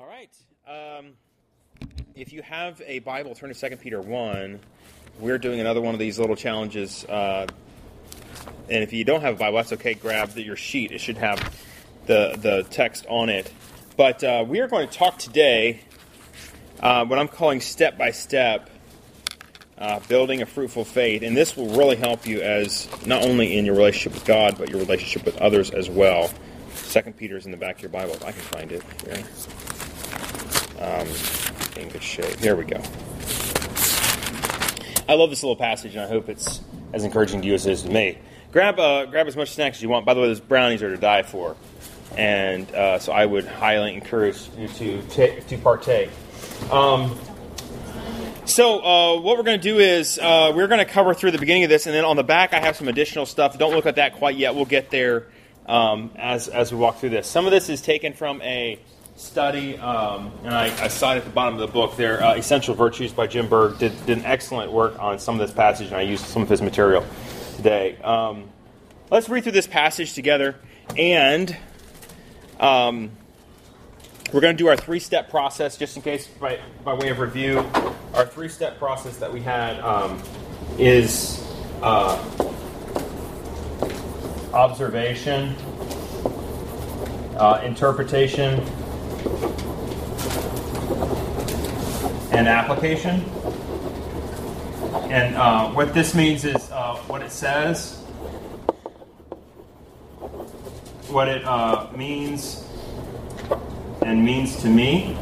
All right. Um, if you have a Bible, turn to 2 Peter 1. We're doing another one of these little challenges. Uh, and if you don't have a Bible, that's okay. Grab the, your sheet, it should have the, the text on it. But uh, we are going to talk today uh, what I'm calling step by step building a fruitful faith. And this will really help you as not only in your relationship with God, but your relationship with others as well. Second Peter is in the back of your Bible. If I can find it. Um, in good shape. Here we go. I love this little passage, and I hope it's as encouraging to you as it is to me. Grab uh, grab as much snacks as you want. By the way, those brownies are to die for, and uh, so I would highly encourage you to to partake. Um, so uh, what we're going to do is uh, we're going to cover through the beginning of this, and then on the back I have some additional stuff. Don't look at that quite yet. We'll get there um, as as we walk through this. Some of this is taken from a study, um, and I, I cite at the bottom of the book there, uh, Essential Virtues by Jim Berg did, did an excellent work on some of this passage, and I used some of his material today. Um, let's read through this passage together, and um, we're going to do our three step process, just in case, by, by way of review. Our three step process that we had um, is uh, observation, uh, interpretation, and application. And uh, what this means is uh, what it says, what it uh, means, and means to me.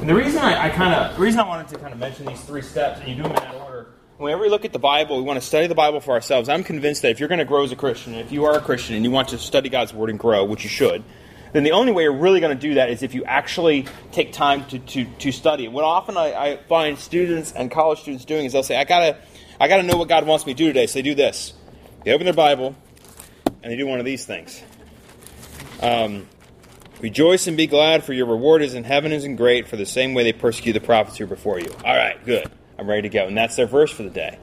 And the reason I, I kind of, reason I wanted to kind of mention these three steps, and you do them in that order. Whenever we look at the Bible, we want to study the Bible for ourselves. I'm convinced that if you're going to grow as a Christian, if you are a Christian and you want to study God's Word and grow, which you should, then the only way you're really going to do that is if you actually take time to, to, to study. What often I, I find students and college students doing is they'll say, I gotta, I gotta know what God wants me to do today. So they do this. They open their Bible and they do one of these things. Um, Rejoice and be glad, for your reward is in heaven is in great, for the same way they persecute the prophets who are before you. All right, good. I'm ready to go. And that's their verse for the day.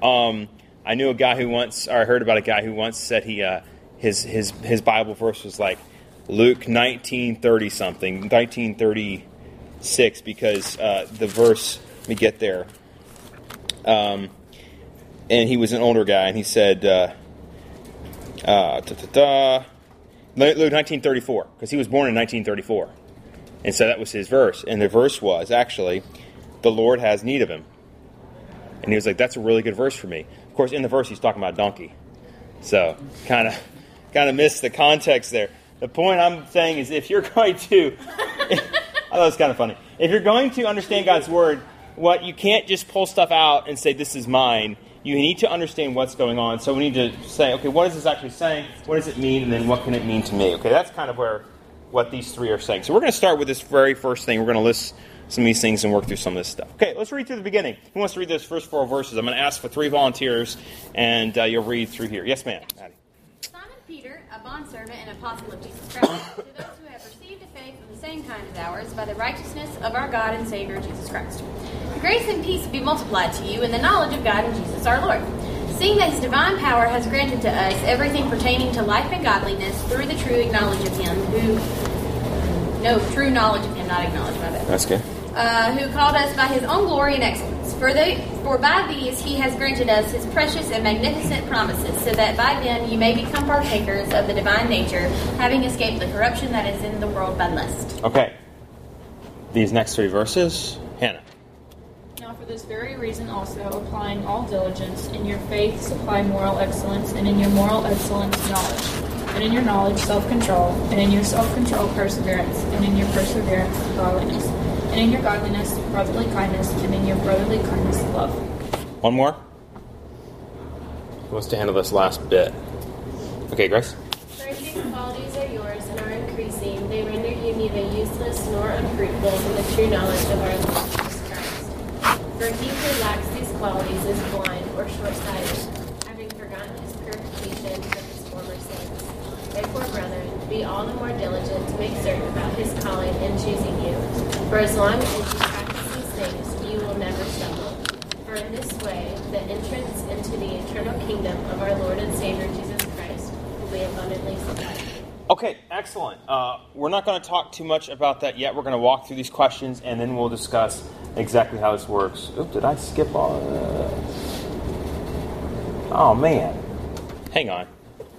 Um, I knew a guy who once, or I heard about a guy who once said he, uh, his, his, his Bible verse was like, Luke 1930 something, 1936, because uh, the verse, let me get there. Um, and he was an older guy, and he said, uh, uh, Luke 1934, because he was born in 1934. And so that was his verse. And the verse was actually, the Lord has need of him. And he was like, that's a really good verse for me. Of course, in the verse, he's talking about donkey. So kind of kind of missed the context there. The point I'm saying is if you're going to, I thought it was kind of funny. If you're going to understand God's word, what you can't just pull stuff out and say, this is mine. You need to understand what's going on. So we need to say, okay, what is this actually saying? What does it mean? And then what can it mean to me? Okay, that's kind of where what these three are saying. So we're going to start with this very first thing. We're going to list some of these things and work through some of this stuff. Okay, let's read through the beginning. Who wants to read those first four verses? I'm going to ask for three volunteers, and uh, you'll read through here. Yes, ma'am. Addie. Simon Peter, a bondservant and apostle of Jesus Christ, to those who have received a faith of the same kind as ours by the righteousness of our God and Savior Jesus Christ. Grace and peace be multiplied to you in the knowledge of God and Jesus our Lord. Seeing that his divine power has granted to us everything pertaining to life and godliness through the true knowledge of him who no true knowledge of him, not acknowledge my bad. That's good. Uh, who called us by his own glory and excellence. For, they, for by these he has granted us his precious and magnificent promises, so that by them you may become partakers of the divine nature, having escaped the corruption that is in the world by lust. Okay. These next three verses, Hannah. Now, for this very reason also, applying all diligence, in your faith supply moral excellence, and in your moral excellence knowledge, and in your knowledge self control, and in your self control perseverance, and in your perseverance godliness, and in your godliness brotherly kindness, and in your brotherly kindness love. One more. Who wants to handle this last bit? Okay, Grace. For if these qualities are yours and are increasing, they render you neither useless nor unfruitful in the true knowledge of our Lord Jesus Christ. For he who lacks these qualities is blind or short-sighted, having forgotten his purification from his former sins. Therefore, brethren, be all the more diligent to make certain about his calling and choosing you. For as long as you practice these things, you will never stumble. For in this way, the entrance into the eternal kingdom of our Lord and Savior Jesus Christ will be abundantly supplied. Okay, excellent. Uh, we're not going to talk too much about that yet. We're going to walk through these questions and then we'll discuss exactly how this works. Oop, did I skip all? Uh... Oh man, hang on.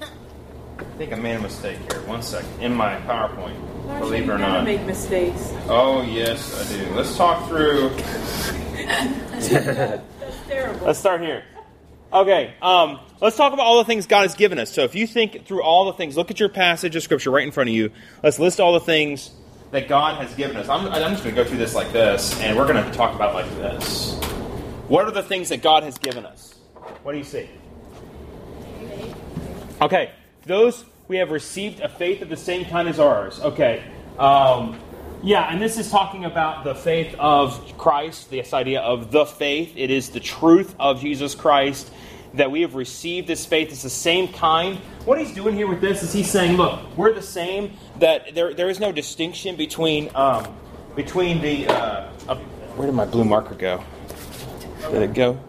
I think I made a mistake here. One second. In my PowerPoint, believe it or not. make mistakes. Oh yes, I do. Let's talk through. That's terrible. Let's start here. Okay, um, let's talk about all the things God has given us. So, if you think through all the things, look at your passage of Scripture right in front of you. Let's list all the things that God has given us. I'm, I'm just going to go through this like this, and we're going to talk about like this. What are the things that God has given us? What do you see? Okay, those we have received a faith of the same kind as ours. Okay, um, yeah, and this is talking about the faith of Christ, this idea of the faith. It is the truth of Jesus Christ that we have received this faith. It's the same kind. What he's doing here with this is he's saying, look, we're the same. That there, there is no distinction between um, between the. Uh, uh, where did my blue marker go? Did it go?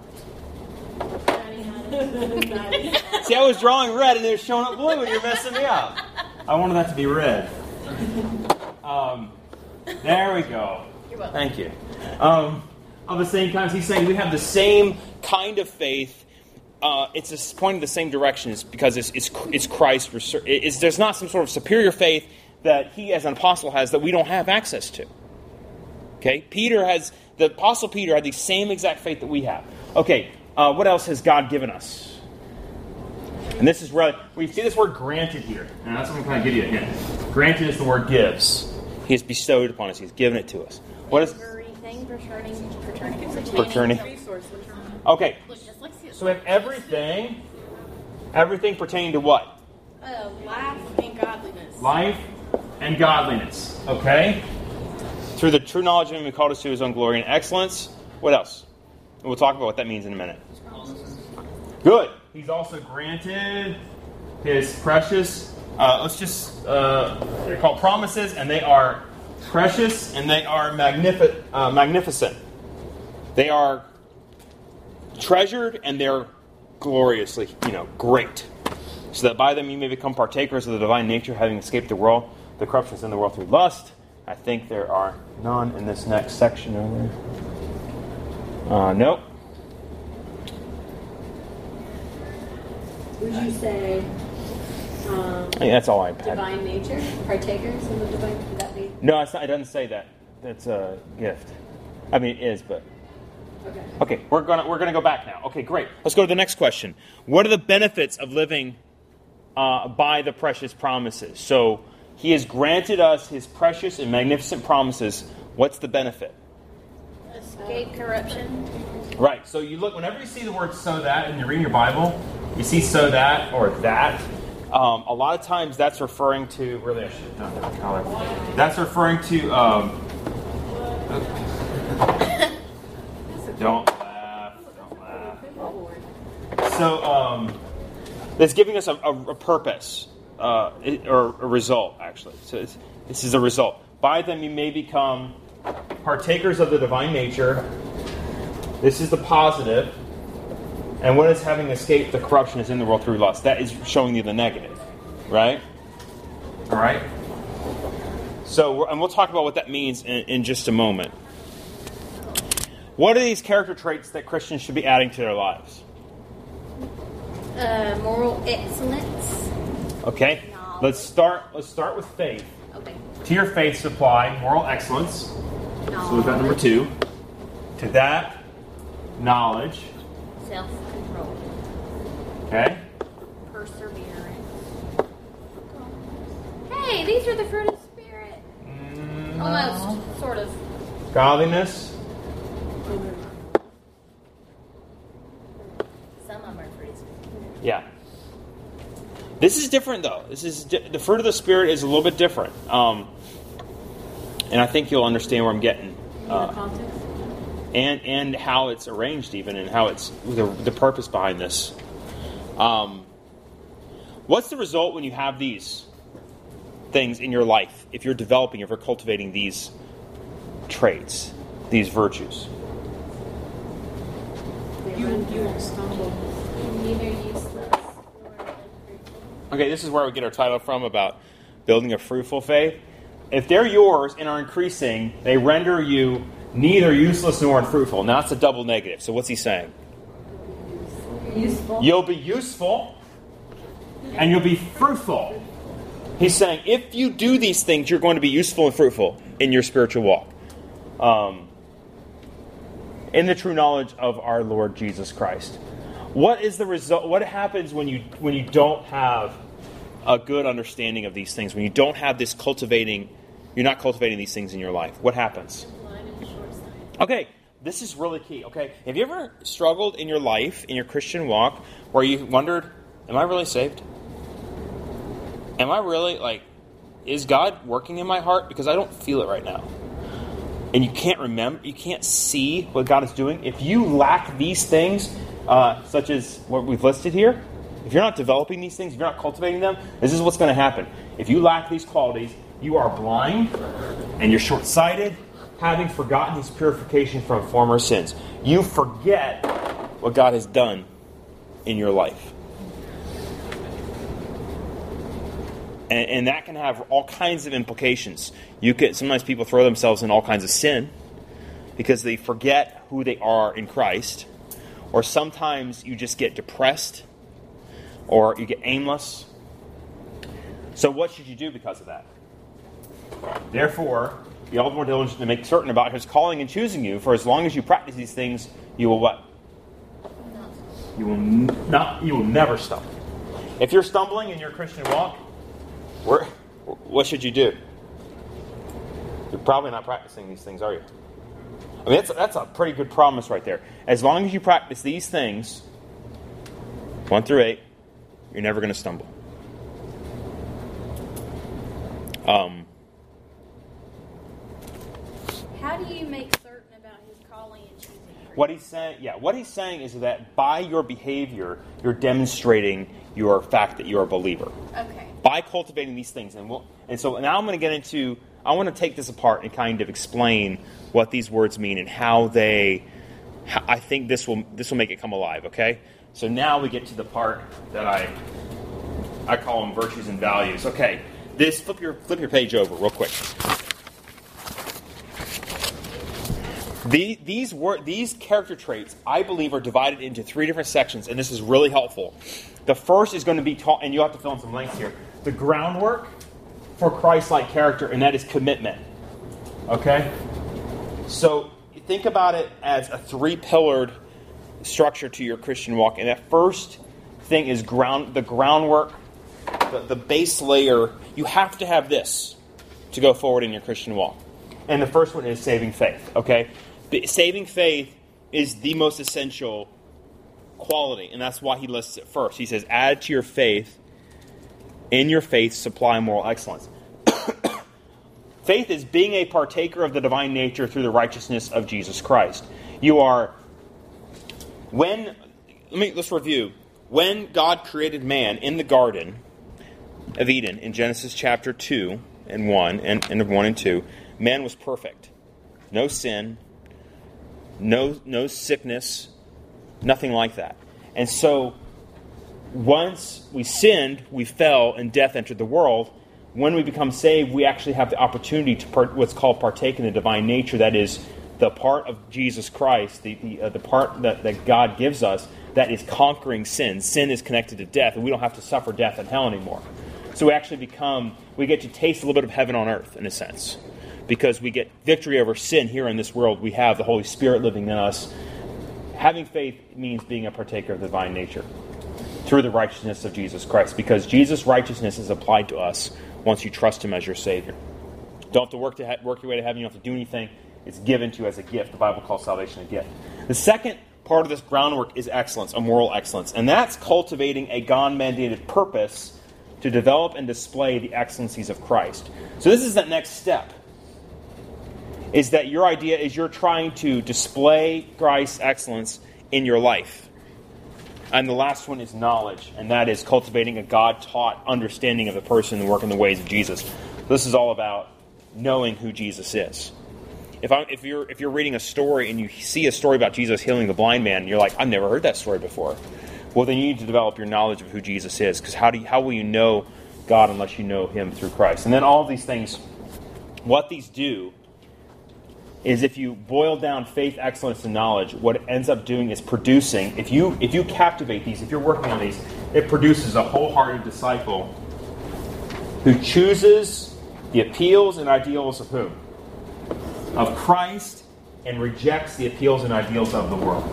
See, I was drawing red and it was showing up blue, and you're messing me up. I wanted that to be red. Um, there we go. You're welcome. Thank you. Um, of the same kind, he's saying we have the same kind of faith. Uh, it's just pointing the same direction it's because it's, it's, it's Christ. reser- It's, there's not some sort of superior faith that he, as an apostle, has that we don't have access to. Okay, Peter has the apostle Peter had the same exact faith that we have. Okay, uh, what else has God given us? And this is where we see this word granted here, and that's what I'm going to give you again. Granted is the word gives. He has bestowed upon us. He's given it to us. What is Everything pertaining, pertaining, Pertaining. Okay? So we have everything, everything pertaining to what? Uh, life and godliness. Life and godliness. Okay? Through the true knowledge of him who called us to his own glory and excellence. What else? And we'll talk about what that means in a minute. Good. He's also granted his precious, uh, let's just, uh, they're called promises, and they are precious and they are magnifi- uh, magnificent. They are treasured and they're gloriously, you know, great. So that by them you may become partakers of the divine nature, having escaped the world, the corruptions in the world through lust. I think there are none in this next section. There? Uh, nope. Would you say um, I think that's all I had. divine nature, partakers in the divine? Would that be No, it's not, it doesn't say that. That's a gift. I mean, it is, but okay? okay. We're gonna we're gonna go back now. Okay, great. Let's go to the next question. What are the benefits of living uh, by the precious promises? So He has granted us His precious and magnificent promises. What's the benefit? Escape corruption. Right. So you look whenever you see the word "so that" and you read your Bible, you see "so that" or "that." Um, a lot of times that's referring to really I should have done different color. That's referring to. Um, don't laugh. Don't laugh. So um, it's giving us a, a, a purpose uh, or a result, actually. So this is a result. By them you may become partakers of the divine nature. This is the positive. And what is having escaped the corruption is in the world through lust? That is showing you the negative, right? All right. So, we're- and we'll talk about what that means in, in just a moment. What are these character traits that Christians should be adding to their lives? Uh, moral excellence. Okay. Let's start. Let's start with faith. Okay. To your faith supply moral excellence. So we've got number two. To that, knowledge. Self-control. Okay. Perseverance. Hey, these are the fruit of the spirit. Almost, sort of. Godliness. Some of them are fruit of the spirit. Yeah. This is different, though. This is di- the fruit of the spirit is a little bit different, um, and I think you'll understand where I'm getting, uh, and and how it's arranged, even, and how it's the, the purpose behind this. Um, what's the result when you have these things in your life? If you're developing, if you're cultivating these traits, these virtues. You, you won't stumble. Neither useless nor unfruitful. Okay, this is where we get our title from about building a fruitful faith, if they're yours and are increasing, they render you neither useless nor unfruitful. Now that's a double negative. So what's he saying? Useful. You'll be useful and you'll be fruitful. He's saying if you do these things, you're going to be useful and fruitful in your spiritual walk. Um, in the true knowledge of our Lord Jesus Christ. What is the result? What happens when you when you don't have a good understanding of these things? When you don't have this cultivating, you're not cultivating these things in your life. What happens? Okay, this is really key. Okay, have you ever struggled in your life, in your Christian walk, where you wondered, "Am I really saved? Am I really like, is God working in my heart? Because I don't feel it right now." And you can't remember, you can't see what God is doing. If you lack these things, uh, such as what we've listed here, if you're not developing these things, if you're not cultivating them, this is what's going to happen. If you lack these qualities, you are blind and you're short sighted, having forgotten his purification from former sins. You forget what God has done in your life. And, and that can have all kinds of implications. You can sometimes people throw themselves in all kinds of sin because they forget who they are in Christ. Or sometimes you just get depressed or you get aimless. So what should you do because of that? Therefore, be all the more diligent to make certain about his calling and choosing you, for as long as you practice these things, you will what? You will n- not you will never stumble. If you're stumbling in your Christian walk, where, what should you do? You're probably not practicing these things, are you? I mean, that's, that's a pretty good promise right there. As long as you practice these things, 1 through 8, you're never going to stumble. Um, How do you make certain about his calling and choosing? what he's saying, yeah, what he's saying is that by your behavior, you're demonstrating your fact that you're a believer. Okay. by cultivating these things. And, we'll, and so now I'm going to get into, I want to take this apart and kind of explain what these words mean and how they, how, I think this will, this will make it come alive, okay? So now we get to the part that I, I call them virtues and values. Okay, this, flip your, flip your page over real quick. The, these wor- these character traits, I believe, are divided into three different sections, and this is really helpful. The first is going to be taught, and you have to fill in some blanks here. The groundwork for Christ-like character, and that is commitment. Okay, so think about it as a three-pillared structure to your Christian walk, and that first thing is ground the groundwork, the, the base layer. You have to have this to go forward in your Christian walk. And the first one is saving faith. Okay, saving faith is the most essential quality, and that's why he lists it first. He says, "Add to your faith, in your faith, supply moral excellence." faith is being a partaker of the divine nature through the righteousness of Jesus Christ. You are when let me let's review. When God created man in the garden of Eden in Genesis chapter 2 and 1 and, and 1 and 2, man was perfect. No sin, no no sickness, nothing like that. And so once we sinned, we fell and death entered the world. When we become saved, we actually have the opportunity to part, what's called partake in the divine nature. That is the part of Jesus Christ, the, the, uh, the part that, that God gives us that is conquering sin. Sin is connected to death, and we don't have to suffer death and hell anymore. So we actually become, we get to taste a little bit of heaven on earth, in a sense. Because we get victory over sin here in this world. We have the Holy Spirit living in us. Having faith means being a partaker of the divine nature through the righteousness of Jesus Christ. Because Jesus' righteousness is applied to us once you trust Him as your Savior. Don't have to work, to ha- work your way to heaven. You don't have to do anything. It's given to you as a gift. The Bible calls salvation a gift. The second part of this groundwork is excellence, a moral excellence. And that's cultivating a God mandated purpose to develop and display the excellencies of Christ. So this is that next step. Is that your idea is you're trying to display Christ's excellence in your life. And the last one is knowledge, and that is cultivating a God taught understanding of the person and work in the ways of Jesus. This is all about knowing who Jesus is. If, I, if, you're, if you're reading a story and you see a story about Jesus healing the blind man, and you're like, I've never heard that story before. Well, then you need to develop your knowledge of who Jesus is, because how, do how will you know God unless you know Him through Christ. And then all these things, what these do is if you boil down faith, excellence, and knowledge, what it ends up doing is producing. If you if you captivate these, if you're working on these, it produces a wholehearted disciple who chooses the appeals and ideals of whom? Of Christ and rejects the appeals and ideals of the world.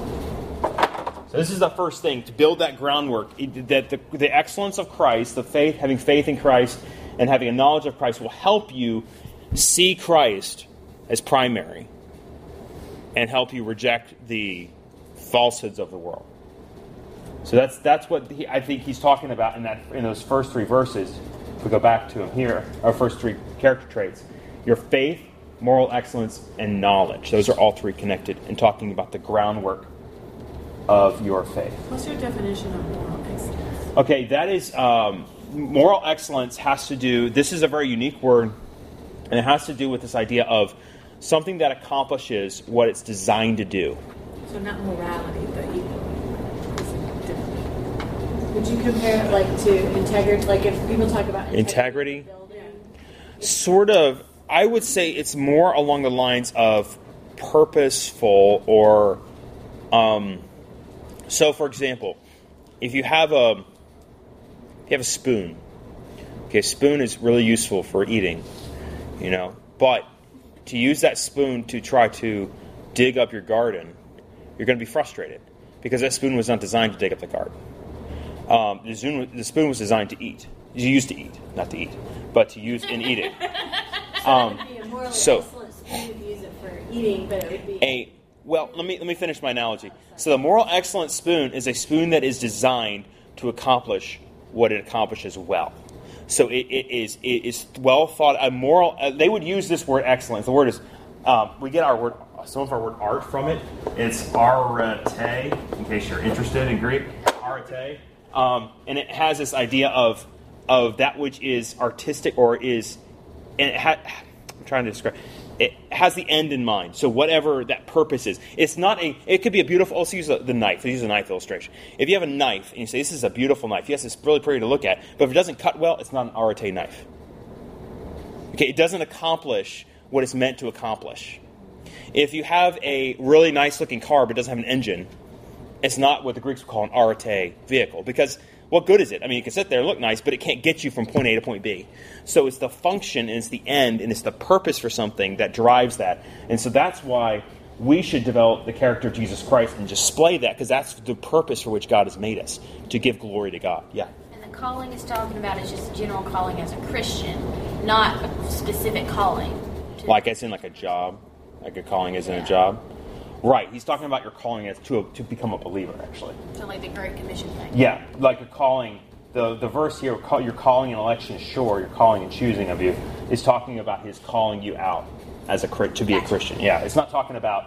So this is the first thing to build that groundwork. That the, the excellence of Christ, the faith, having faith in Christ, and having a knowledge of Christ will help you see Christ as primary and help you reject the falsehoods of the world. So that's that's what he, I think he's talking about in that in those first three verses. If we go back to him here, our first three character traits: your faith, moral excellence, and knowledge. Those are all three connected and talking about the groundwork of your faith. What's your definition of moral excellence? Okay, that is um, moral excellence has to do. This is a very unique word, and it has to do with this idea of something that accomplishes what it's designed to do. So not morality, but evil. Would you compare it like to integrity? Like if people talk about Integrity? building, Sort of. I would say it's more along the lines of purposeful or. Um, so, for example, if you have a if you have a spoon, okay, spoon is really useful for eating, you know, but to use that spoon to try to dig up your garden, you're going to be frustrated because that spoon was not designed to dig up the garden. Um, the, spoon, the spoon was designed to eat. You used to eat, not to eat, but to use in eating. Um, It'd be a morally so- excellent spoon would use it for eating, but it would be a well let me let me finish my analogy so the moral excellence spoon is a spoon that is designed to accomplish what it accomplishes well so it, it is it is well thought a moral uh, they would use this word excellence the word is um, we get our word some of our word art from it it's arete in case you're interested in greek arete um, and it has this idea of of that which is artistic or is and it ha- I'm trying to describe. It has the end in mind. So whatever that purpose is, it's not a. It could be a beautiful. Let's use the, the knife. Let's use a knife illustration. If you have a knife and you say this is a beautiful knife, yes, it's really pretty to look at. But if it doesn't cut well, it's not an arete knife. Okay, it doesn't accomplish what it's meant to accomplish. If you have a really nice looking car but doesn't have an engine, it's not what the Greeks would call an arete vehicle because what good is it? I mean, you can sit there and look nice, but it can't get you from point A to point B. So it's the function and it's the end and it's the purpose for something that drives that. And so that's why we should develop the character of Jesus Christ and display that because that's the purpose for which God has made us to give glory to God. Yeah. And the calling is talking about is just a general calling as a Christian, not a specific calling. Like as in like a job, like a calling as in a job. Right. He's talking about your calling as to, to become a believer, actually. to like the Great Commission thing. Yeah, like a calling. The the verse here, call, your calling and election sure, your calling and choosing of you, is talking about his calling you out as a to be a Christian. Yeah, it's not talking about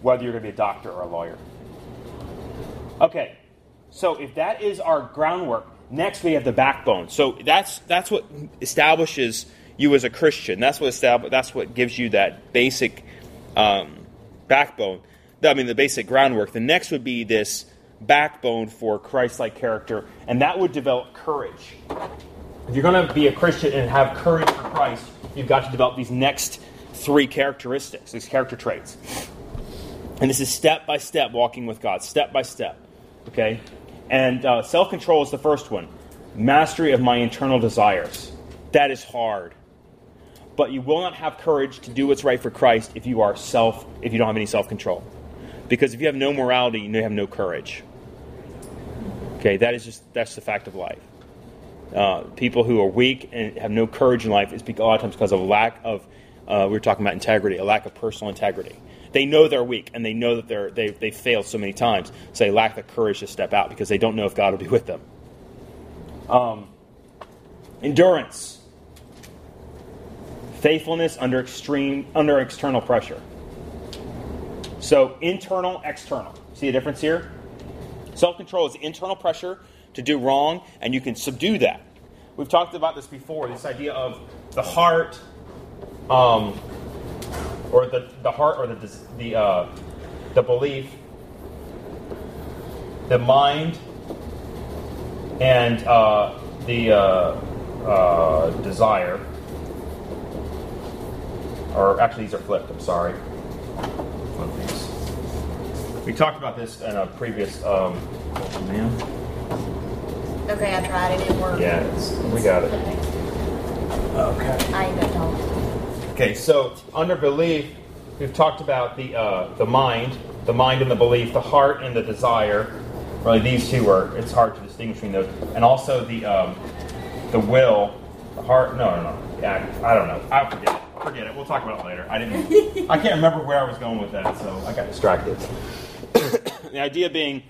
whether you're going to be a doctor or a lawyer. Okay, so if that is our groundwork, next we have the backbone. So that's that's what establishes you as a Christian. That's what establish, That's what gives you that basic um, backbone. I mean, the basic groundwork. The next would be this backbone for Christ-like character, and that would develop courage. If you're going to be a Christian and have courage for Christ, you've got to develop these next three characteristics, these character traits. And this is step by step walking with God, step by step. Okay? And uh, self control is the first one mastery of my internal desires. That is hard. But you will not have courage to do what's right for Christ if you are self if you don't have any self control. Because if you have no morality, you have no courage. Okay, that is just that's the fact of life. Uh, people who are weak and have no courage in life is a lot of times because of a lack of uh, we were talking about integrity, a lack of personal integrity. They know they're weak and they know that they're they they failed so many times, so they lack the courage to step out because they don't know if God will be with them. Um, endurance, faithfulness under extreme under external pressure. So internal, external. See the difference here? Self control is internal pressure to do wrong, and you can subdue that. We've talked about this before this idea of the heart, um, or the, the heart, or the, the, uh, the belief, the mind, and uh, the, uh, uh, desire, or actually these are flipped. I'm sorry. Flip these. We talked about this in a previous. Um, oh, man. Okay, I tried it. It worked. Yeah, it's, we got it. Okay. I ain't gonna. Okay, so under belief, we've talked about the uh, the mind, the mind and the belief, the heart and the desire. Really, these two are. It's hard to distinguish between those, and also the um, the will, the heart. No, no, no. Yeah, I don't know. I forget it. I forget it. We'll talk about it later. I didn't. I can't remember where I was going with that, so I got distracted. The idea being,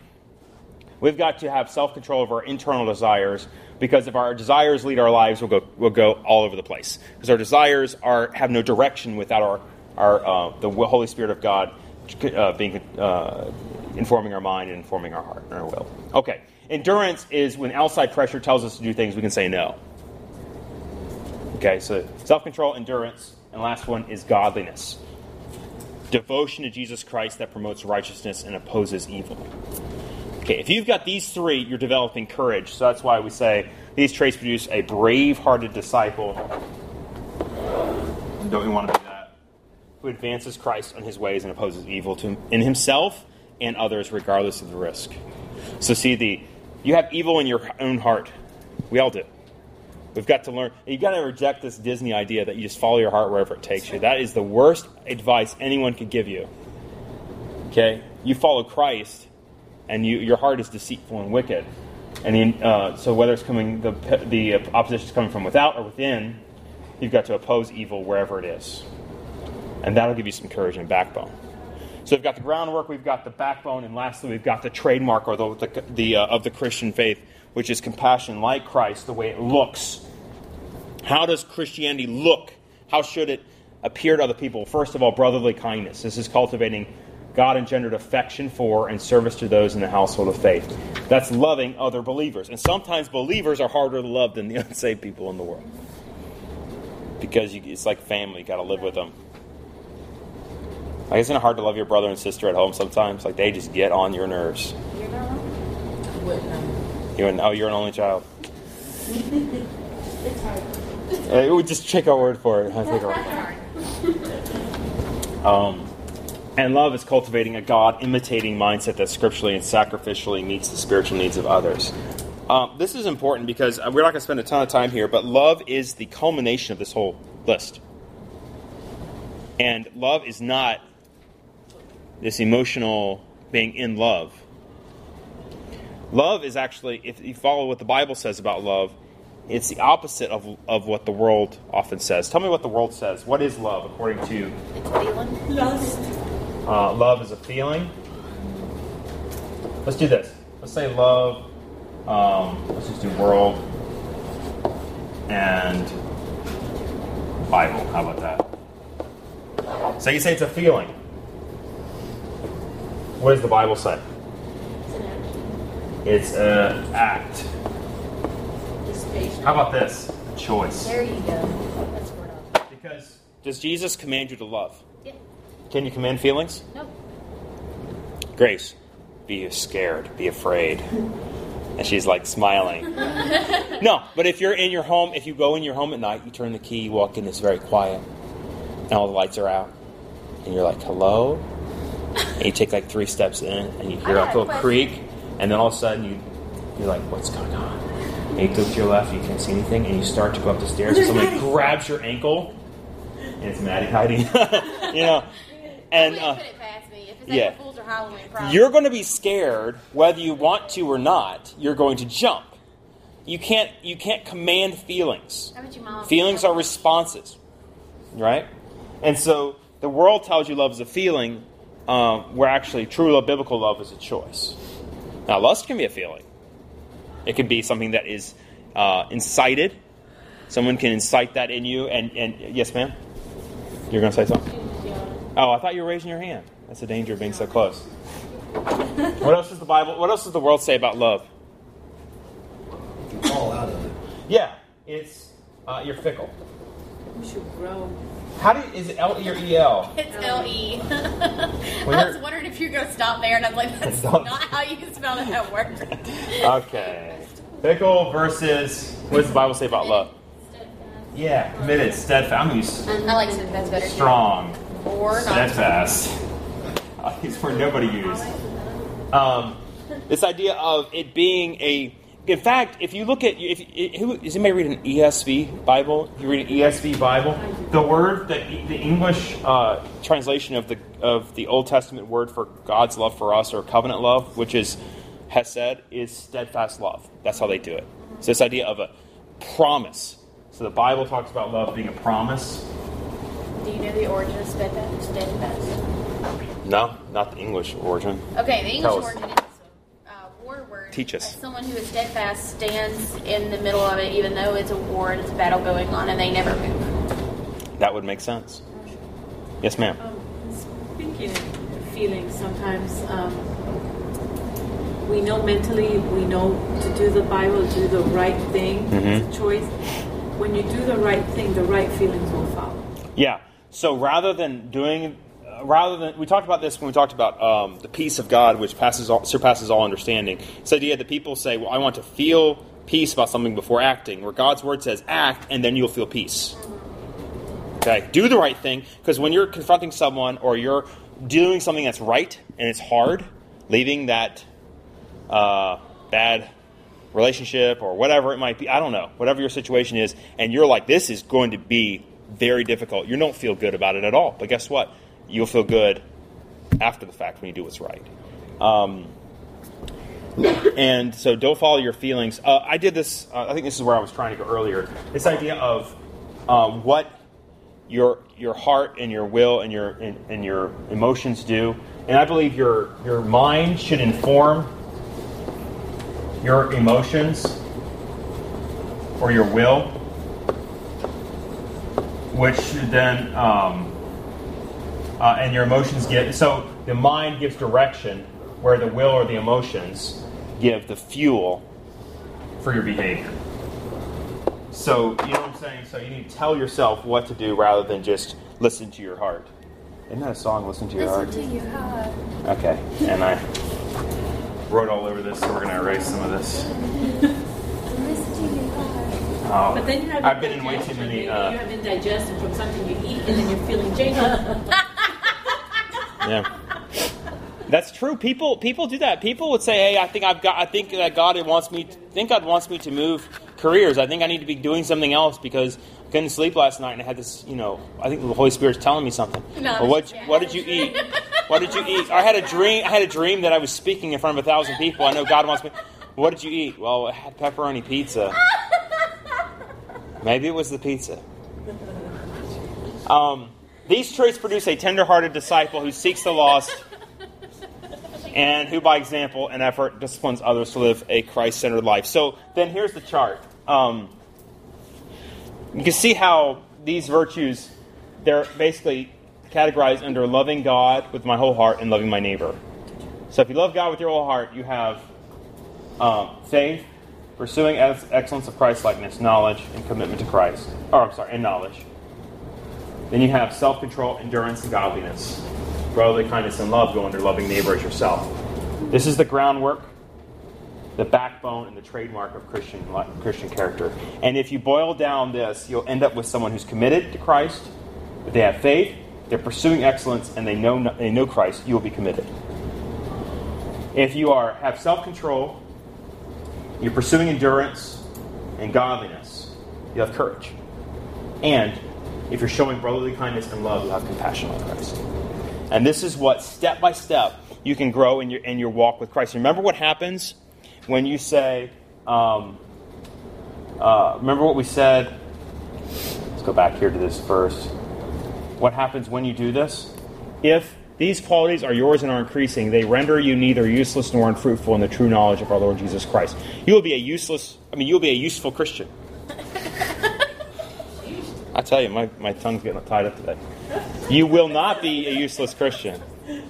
we've got to have self control of our internal desires because if our desires lead our lives, we'll go we'll go all over the place. Because our desires are have no direction without our our uh, the Holy Spirit of God uh, being uh, informing our mind and informing our heart and our will. Okay, endurance is when outside pressure tells us to do things, we can say no. Okay, so self control, endurance, and last one is godliness. Devotion to Jesus Christ that promotes righteousness and opposes evil. Okay, if you've got these three, you're developing courage. So that's why we say these traits produce a brave hearted disciple. Don't we want to be that? Who advances Christ on his ways and opposes evil to in himself and others, regardless of the risk. So see the you have evil in your own heart. We all do. We've got to learn. You've got to reject this Disney idea that you just follow your heart wherever it takes you. That is the worst advice anyone could give you. Okay? You follow Christ, and you, your heart is deceitful and wicked. And uh, so, whether it's coming, the, the opposition is coming from without or within, you've got to oppose evil wherever it is. And that'll give you some courage and backbone. So, we've got the groundwork, we've got the backbone, and lastly, we've got the trademark or the, the, the uh, of the Christian faith, which is compassion like Christ, the way it looks. How does Christianity look? How should it appear to other people? First of all, brotherly kindness. This is cultivating God engendered affection for and service to those in the household of faith. That's loving other believers. And sometimes believers are harder to love than the unsaved people in the world. Because you, it's like family, you got to live with them. Like, isn't it hard to love your brother and sister at home sometimes? Like, they just get on your nerves. You're not wrong. You're an, oh, you're an only child. It's hard. We just take our word for it. Take our word. Um, and love is cultivating a God imitating mindset that scripturally and sacrificially meets the spiritual needs of others. Um, this is important because we're not going to spend a ton of time here, but love is the culmination of this whole list. And love is not this emotional being in love. Love is actually, if you follow what the Bible says about love, it's the opposite of, of what the world often says. Tell me what the world says. What is love according to It's feeling. Lust. uh, love is a feeling? Let's do this. Let's say love. Um, let's just do world and Bible. How about that? So you say it's a feeling. What does the Bible say? It's an action. It's an act. How about this? A choice. There you go. That's word up. Because does Jesus command you to love? Yeah. Can you command feelings? Nope. Grace, be scared, be afraid. And she's like smiling. no, but if you're in your home, if you go in your home at night, you turn the key, you walk in, it's very quiet, and all the lights are out, and you're like, hello? And you take like three steps in, and you hear I like got a a little question. creak, and then all of a sudden you, you're like, what's going on? And you look to your left, you can't see anything, and you start to go up the stairs, and somebody grabs your ankle, and it's Maddie hiding, you know, and. I Uh, wouldn't put it past me. If it's yeah. April Fools or Halloween, probably. you're going to be scared whether you want to or not. You're going to jump. You can't. You can't command feelings. How about your mom? Feelings are responses, right? And so the world tells you love is a feeling, um, where actually true love, biblical love, is a choice. Now, lust can be a feeling. It can be something that is uh, incited. Someone can incite that in you, and, and yes, ma'am. You're going to say something. Oh, I thought you were raising your hand. That's the danger of being so close. what else does the Bible? What else does the world say about love? You fall out of it. Yeah, it's uh, you're fickle. We should grow. How do you, is it L E or E L? It's L E. When I was wondering if you were going to stop there, and I'm like, that's Don't. how you spell it that word. Okay, Pickle versus what does the Bible say about love? Yeah, committed, steadfast. I'm gonna use I like steadfast better. too. strong, Or steadfast. These were nobody used. Um, this idea of it being a. In fact, if you look at if who does anybody read an ESV Bible? If you read an ESV Bible, the word that the English uh, translation of the of the Old Testament word for God's love for us or covenant love, which is hesed, is steadfast love. That's how they do it. So this idea of a promise. So the Bible talks about love being a promise. Do you know the origin of steadfast? steadfast? No, not the English origin. Okay, the English origin is a uh, war word. Teach us. Uh, Someone who is steadfast stands in the middle of it, even though it's a war and it's a battle going on, and they never move. That would make sense. Yes, ma'am. Um, speaking of feelings, sometimes um, we know mentally we know to do the Bible, do the right thing. Mhm. It's a choice. When you do the right thing, the right feelings will follow. Yeah. So rather than doing, rather than we talked about this when we talked about um, the peace of God, which passes all, surpasses all understanding. This idea that people say, "Well, I want to feel peace about something before acting," where God's word says, "Act, and then you'll feel peace." Okay, do the right thing because when you're confronting someone or you're doing something that's right and it's hard, leaving that uh, bad relationship or whatever it might be, I don't know, whatever your situation is, and you're like, this is going to be very difficult. You don't feel good about it at all. But guess what? You'll feel good after the fact when you do what's right. Um, and so don't follow your feelings. Uh, I did this, uh, I think this is where I was trying to go earlier. This idea of um, what your your heart and your will and your and, and your emotions do. And I believe your your mind should inform your emotions or your will, which then um, uh, and your emotions give. So the mind gives direction, where the will or the emotions give the fuel for your behavior. So you know what I'm saying. So you need to tell yourself what to do rather than just listen to your heart. Isn't that a song? Listen to your heart. Listen to your heart. Okay, and I wrote all over this, so we're gonna erase some of this. Listen to your heart. Oh, But then you have I've been in way too many. Uh, you have indigestion from something you eat, and then you're feeling jaded. yeah. That's true. People people do that. People would say, "Hey, I think I've got. I think that God wants me. think God wants me to move careers. I think I need to be doing something else because I couldn't sleep last night and I had this. You know, I think the Holy Spirit's telling me something. No, well, what what did you eat? What did you eat? I had a dream. I had a dream that I was speaking in front of a thousand people. I know God wants me. What did you eat? Well, I had pepperoni pizza. Maybe it was the pizza. Um, these traits produce a tender-hearted disciple who seeks the lost and who, by example and effort, disciplines others to live a Christ centered life. So then here's the chart. Um, you can see how these virtues, they're basically categorized under loving God with my whole heart and loving my neighbor. So if you love God with your whole heart, you have um, faith, pursuing ex- excellence of Christ likeness, knowledge, and commitment to Christ. Or, I'm sorry, and knowledge. Then you have self control, endurance, and godliness. Brotherly kindness and love go under loving neighbor as yourself. This is the groundwork, the backbone, and the trademark of Christian Christian character. And if you boil down this, you'll end up with someone who's committed to Christ. If they have faith, they're pursuing excellence, and they know they know Christ, you will be committed. If you are have self control, you're pursuing endurance and godliness, you have courage. And if you're showing brotherly kindness and love, you have compassion on Christ. And this is what, step by step, you can grow in your, in your walk with Christ. Remember what happens when you say, um, uh, remember what we said? Let's go back here to this first. What happens when you do this? If these qualities are yours and are increasing, they render you neither useless nor unfruitful in the true knowledge of our Lord Jesus Christ. You will be a useless, I mean, you'll be a useful Christian. I tell you, my, my tongue's getting tied up today. You will not be a useless Christian.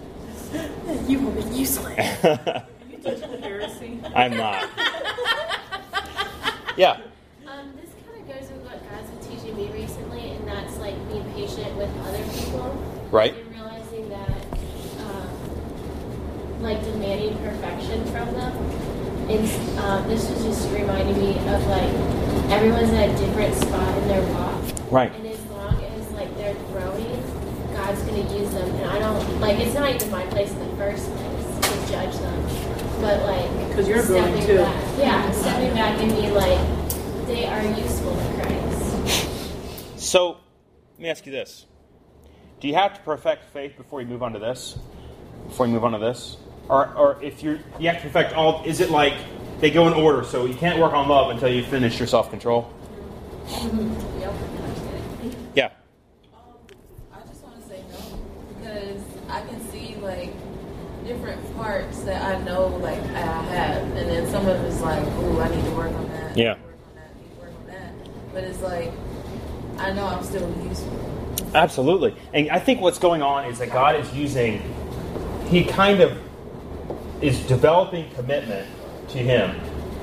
You will be useless. you touching heresy? I'm not. Yeah. Um, this kind of goes with what God's been teaching me recently, and that's like being patient with other people. Right. And realizing that, um, like, demanding perfection from them. And um, this was just reminding me of like everyone's at a different spot in their walk. Right. And as long as like they're growing, God's gonna use them. And I don't like it's not even my place in the first place to judge them. But like because you're growing, stepping too. Back, yeah, stepping back and being like, they are useful to Christ. So, let me ask you this: Do you have to perfect faith before you move on to this? Before you move on to this, or, or if you're you have to perfect all? Is it like they go in order? So you can't work on love until you finish your self control. Yeah. I just want to say no because I can see like different parts that I know like I have, and then some of it's like, ooh, I need to work on that. I need to Yeah. work on that. I need to work on that. But it's like I know I'm still useful. Absolutely. And I think what's going on is that God is using, He kind of is developing commitment to Him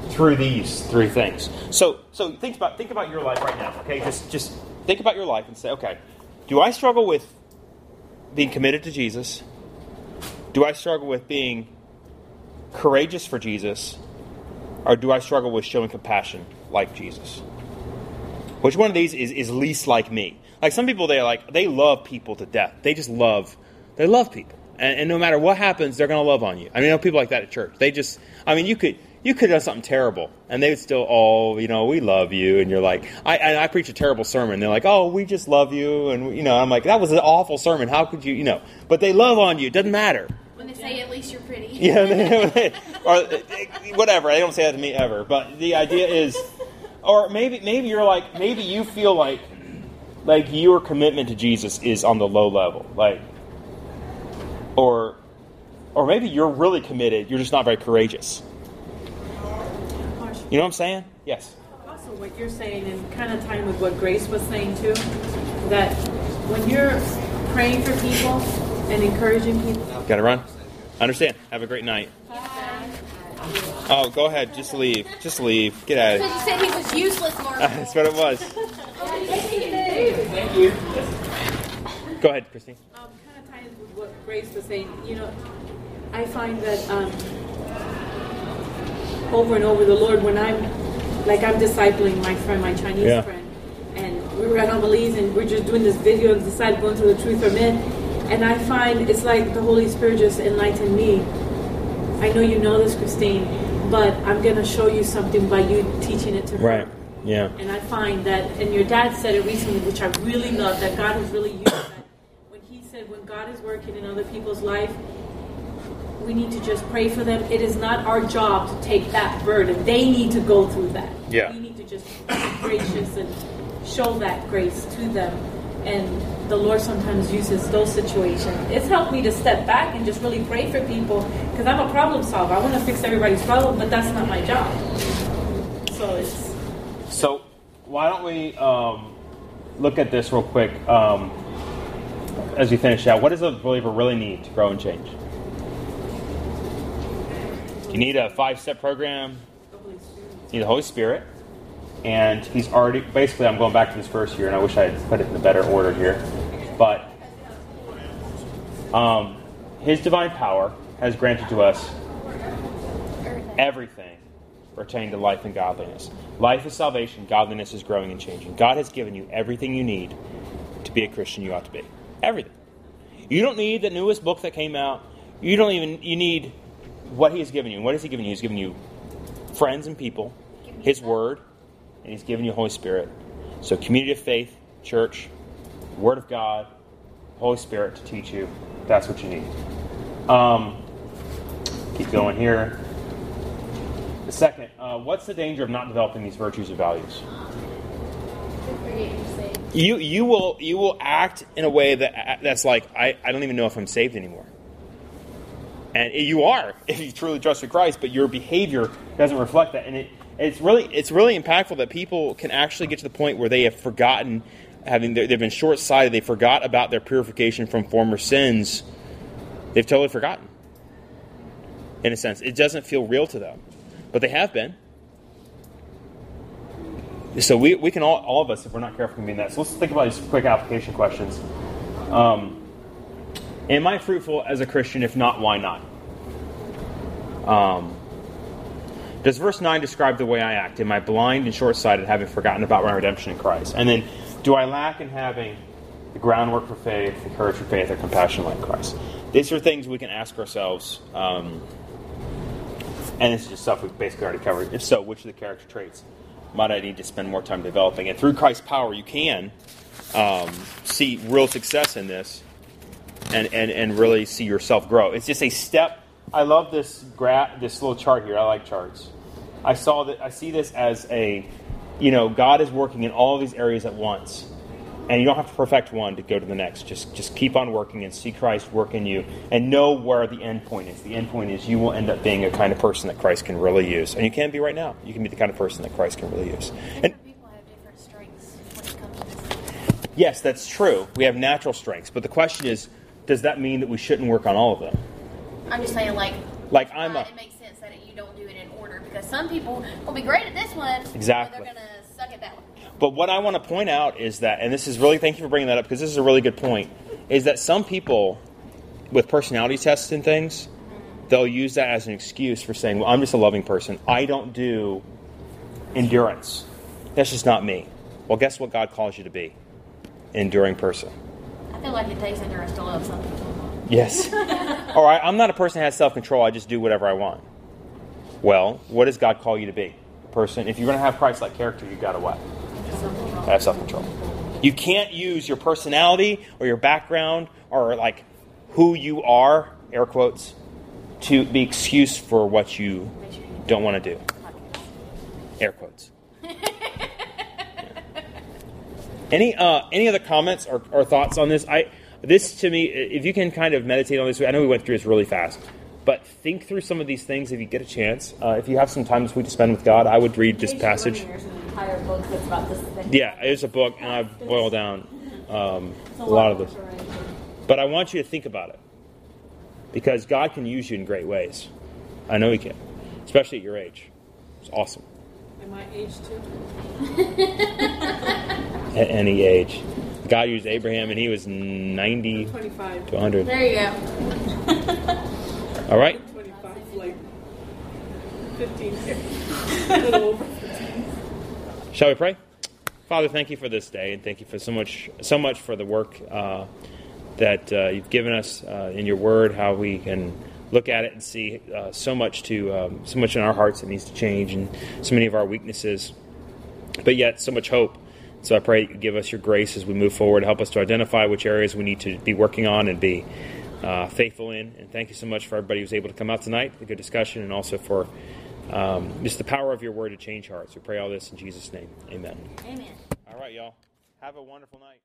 through these three things. So, so think about think about your life right now. Okay, just just think about your life and say, okay, do I struggle with being committed to Jesus? Do I struggle with being courageous for Jesus, or do I struggle with showing compassion like Jesus? Which one of these is, is least like me? Like some people, they like they love people to death. They just love, they love people, and, and no matter what happens, they're to love on you. I mean, I know people like that at church. They just, I mean, you could you could have done something terrible, and they would still, oh, you know, we love you, and you're like, I I preach a terrible sermon. They're like, oh, we just love you, and you know, I'm like, that was an awful sermon. How could you, you know? But they love on you. It doesn't matter. When they say, at least you're pretty. Yeah, or eh, whatever. They don't say that to me ever. But the idea is, or maybe maybe you're like maybe you feel like like your commitment to Jesus is on the low level, like, or or maybe you're really committed. You're just not very courageous. You know what I'm saying? Yes. Also, what you're saying, and kind of tying with what Grace was saying too, that when you're praying for people and encouraging people, Got to run. Understand. Have a great night. Oh, go ahead. Just leave. Just leave. Get out of here. Because here. you said he was useless, Mark. That's what it was. thank you. Go ahead, Christine. Um, kind of ties with what Grace was saying. You know, I find that um, over and over the Lord, when I'm like I'm discipling my friend, my Chinese Yeah. friend, and we were at Amelie's and we're just doing this video and decide going to the truth or myth, and I find it's like the Holy Spirit just enlightened me. I know you know this, Christine, but I'm gonna show you something by you teaching it to her. Right. Yeah. And I find that, and your dad said it recently, which I really love, that God has really used that. When he said, when God is working in other people's life, we need to just pray for them. It is not our job to take that burden. They need to go through that. Yeah. We need to just be gracious and show that grace to them. And the Lord sometimes uses those situations. It's helped me to step back and just really pray for people because I'm a problem solver. I want to fix everybody's problem, but that's not my job. So it's So why don't we um, look at this real quick um, as we finish out? What does a believer really need to grow and change? You need a five-step program. You need the Holy Spirit, and He's already. Basically, I'm going back to this verse here, and I wish I had put it in a better order here, but um, His divine power has granted to us everything pertaining to life and godliness. Life is salvation, godliness is growing and changing. God has given you everything you need to be a Christian you ought to be. Everything. You don't need the newest book that came out. You don't even you need what he has given you. What has he given you? He's given you friends and people, his word, and he's given you Holy Spirit. So community of faith, church, word of God, Holy Spirit to teach you. That's what you need. Um, keep going here. The second, uh, what's the danger of not developing these virtues or values? You you will you will act in a way that that's like I, I don't even know if I'm saved anymore. And you are if you truly trust in Christ, but your behavior doesn't reflect that. And it it's really it's really impactful that people can actually get to the point where they have forgotten having they've been short sighted. They forgot about their purification from former sins. They've totally forgotten. In a sense, it doesn't feel real to them, but they have been. So we, we can all, all of us, if we're not careful, can be in that. So let's think about these quick application questions. Um, am I fruitful as a Christian? If not, why not? Um, Does verse 9 describe the way I act? Am I blind and short sighted, having forgotten about my redemption in Christ? And then, do I lack in having the groundwork for faith, the courage for faith, or compassion like Christ? These are things we can ask ourselves. Um, and this is just stuff we've basically already covered. If so, which of the character traits might I need to spend more time developing? And through Christ's power, you can um, see real success in this and, and, and really see yourself grow. It's just a step. I love this gra- this little chart here. I like charts. I saw that. I see this as a, you know, God is working in all these areas at once, and you don't have to perfect one to go to the next. Just just keep on working and see Christ work in you, and know where the end point is. The end point is you will end up being a kind of person that Christ can really use, and you can be right now. You can be the kind of person that Christ can really use. And Different people have different strengths when it comes to this. yes, that's true. We have natural strengths, but the question is, does that mean that we shouldn't work on all of them? I'm just saying, like, Like I'm uh, a it makes sense that you don't do it in because some people will be great at this one, Exactly. but they're gonna suck at that one. But what I want to point out is that, and this is really, thank you for bringing that up because this is a really good point, is that some people with personality tests and things, they'll use that as an excuse for saying, well, I'm just a loving person. I don't do endurance. That's just not me. Well, guess what God calls you to be? Enduring person. I feel like it takes endurance to love some people. Yes. All right, I'm not a person that has self control. I just do whatever I want. Well, what does God call you to be? A person. If you're going to have Christ like character, you've got to what? Have self control. You can't use your personality or your background or like who you are, air quotes, to be excuse for what you don't want to do. Air quotes. Any uh, any other comments or, or thoughts on this? I this to me, if you can kind of meditate on this, I know we went through this really fast, but think through some of these things if you get a chance. Uh, if you have some time this week to spend with God, I would read this passage. There's an entire book that's about this. Yeah, it's a book, and I've boiled down um, a lot of this. But I want you to think about it because God can use you in great ways. I know He can, especially at your age. It's awesome At my age too. at any age. God used Abraham, and he was 90 25. to 100. There you go. All right? 25, like 15 years. a little over. Shall we pray? Father, thank you for this day, and thank you for so much, so much for the work uh, that uh, you've given us uh, in your Word. How we can look at it and see uh, so much to, um, so much in our hearts that needs to change, and so many of our weaknesses, but yet so much hope. So I pray you give us your grace as we move forward. Help us to identify which areas we need to be working on and be uh, faithful in. And thank you so much for everybody who was able to come out tonight, the good discussion, and also for um, just the power of your word to change hearts. We pray all this in Jesus' name. Amen. Amen. All right, y'all. Have a wonderful night.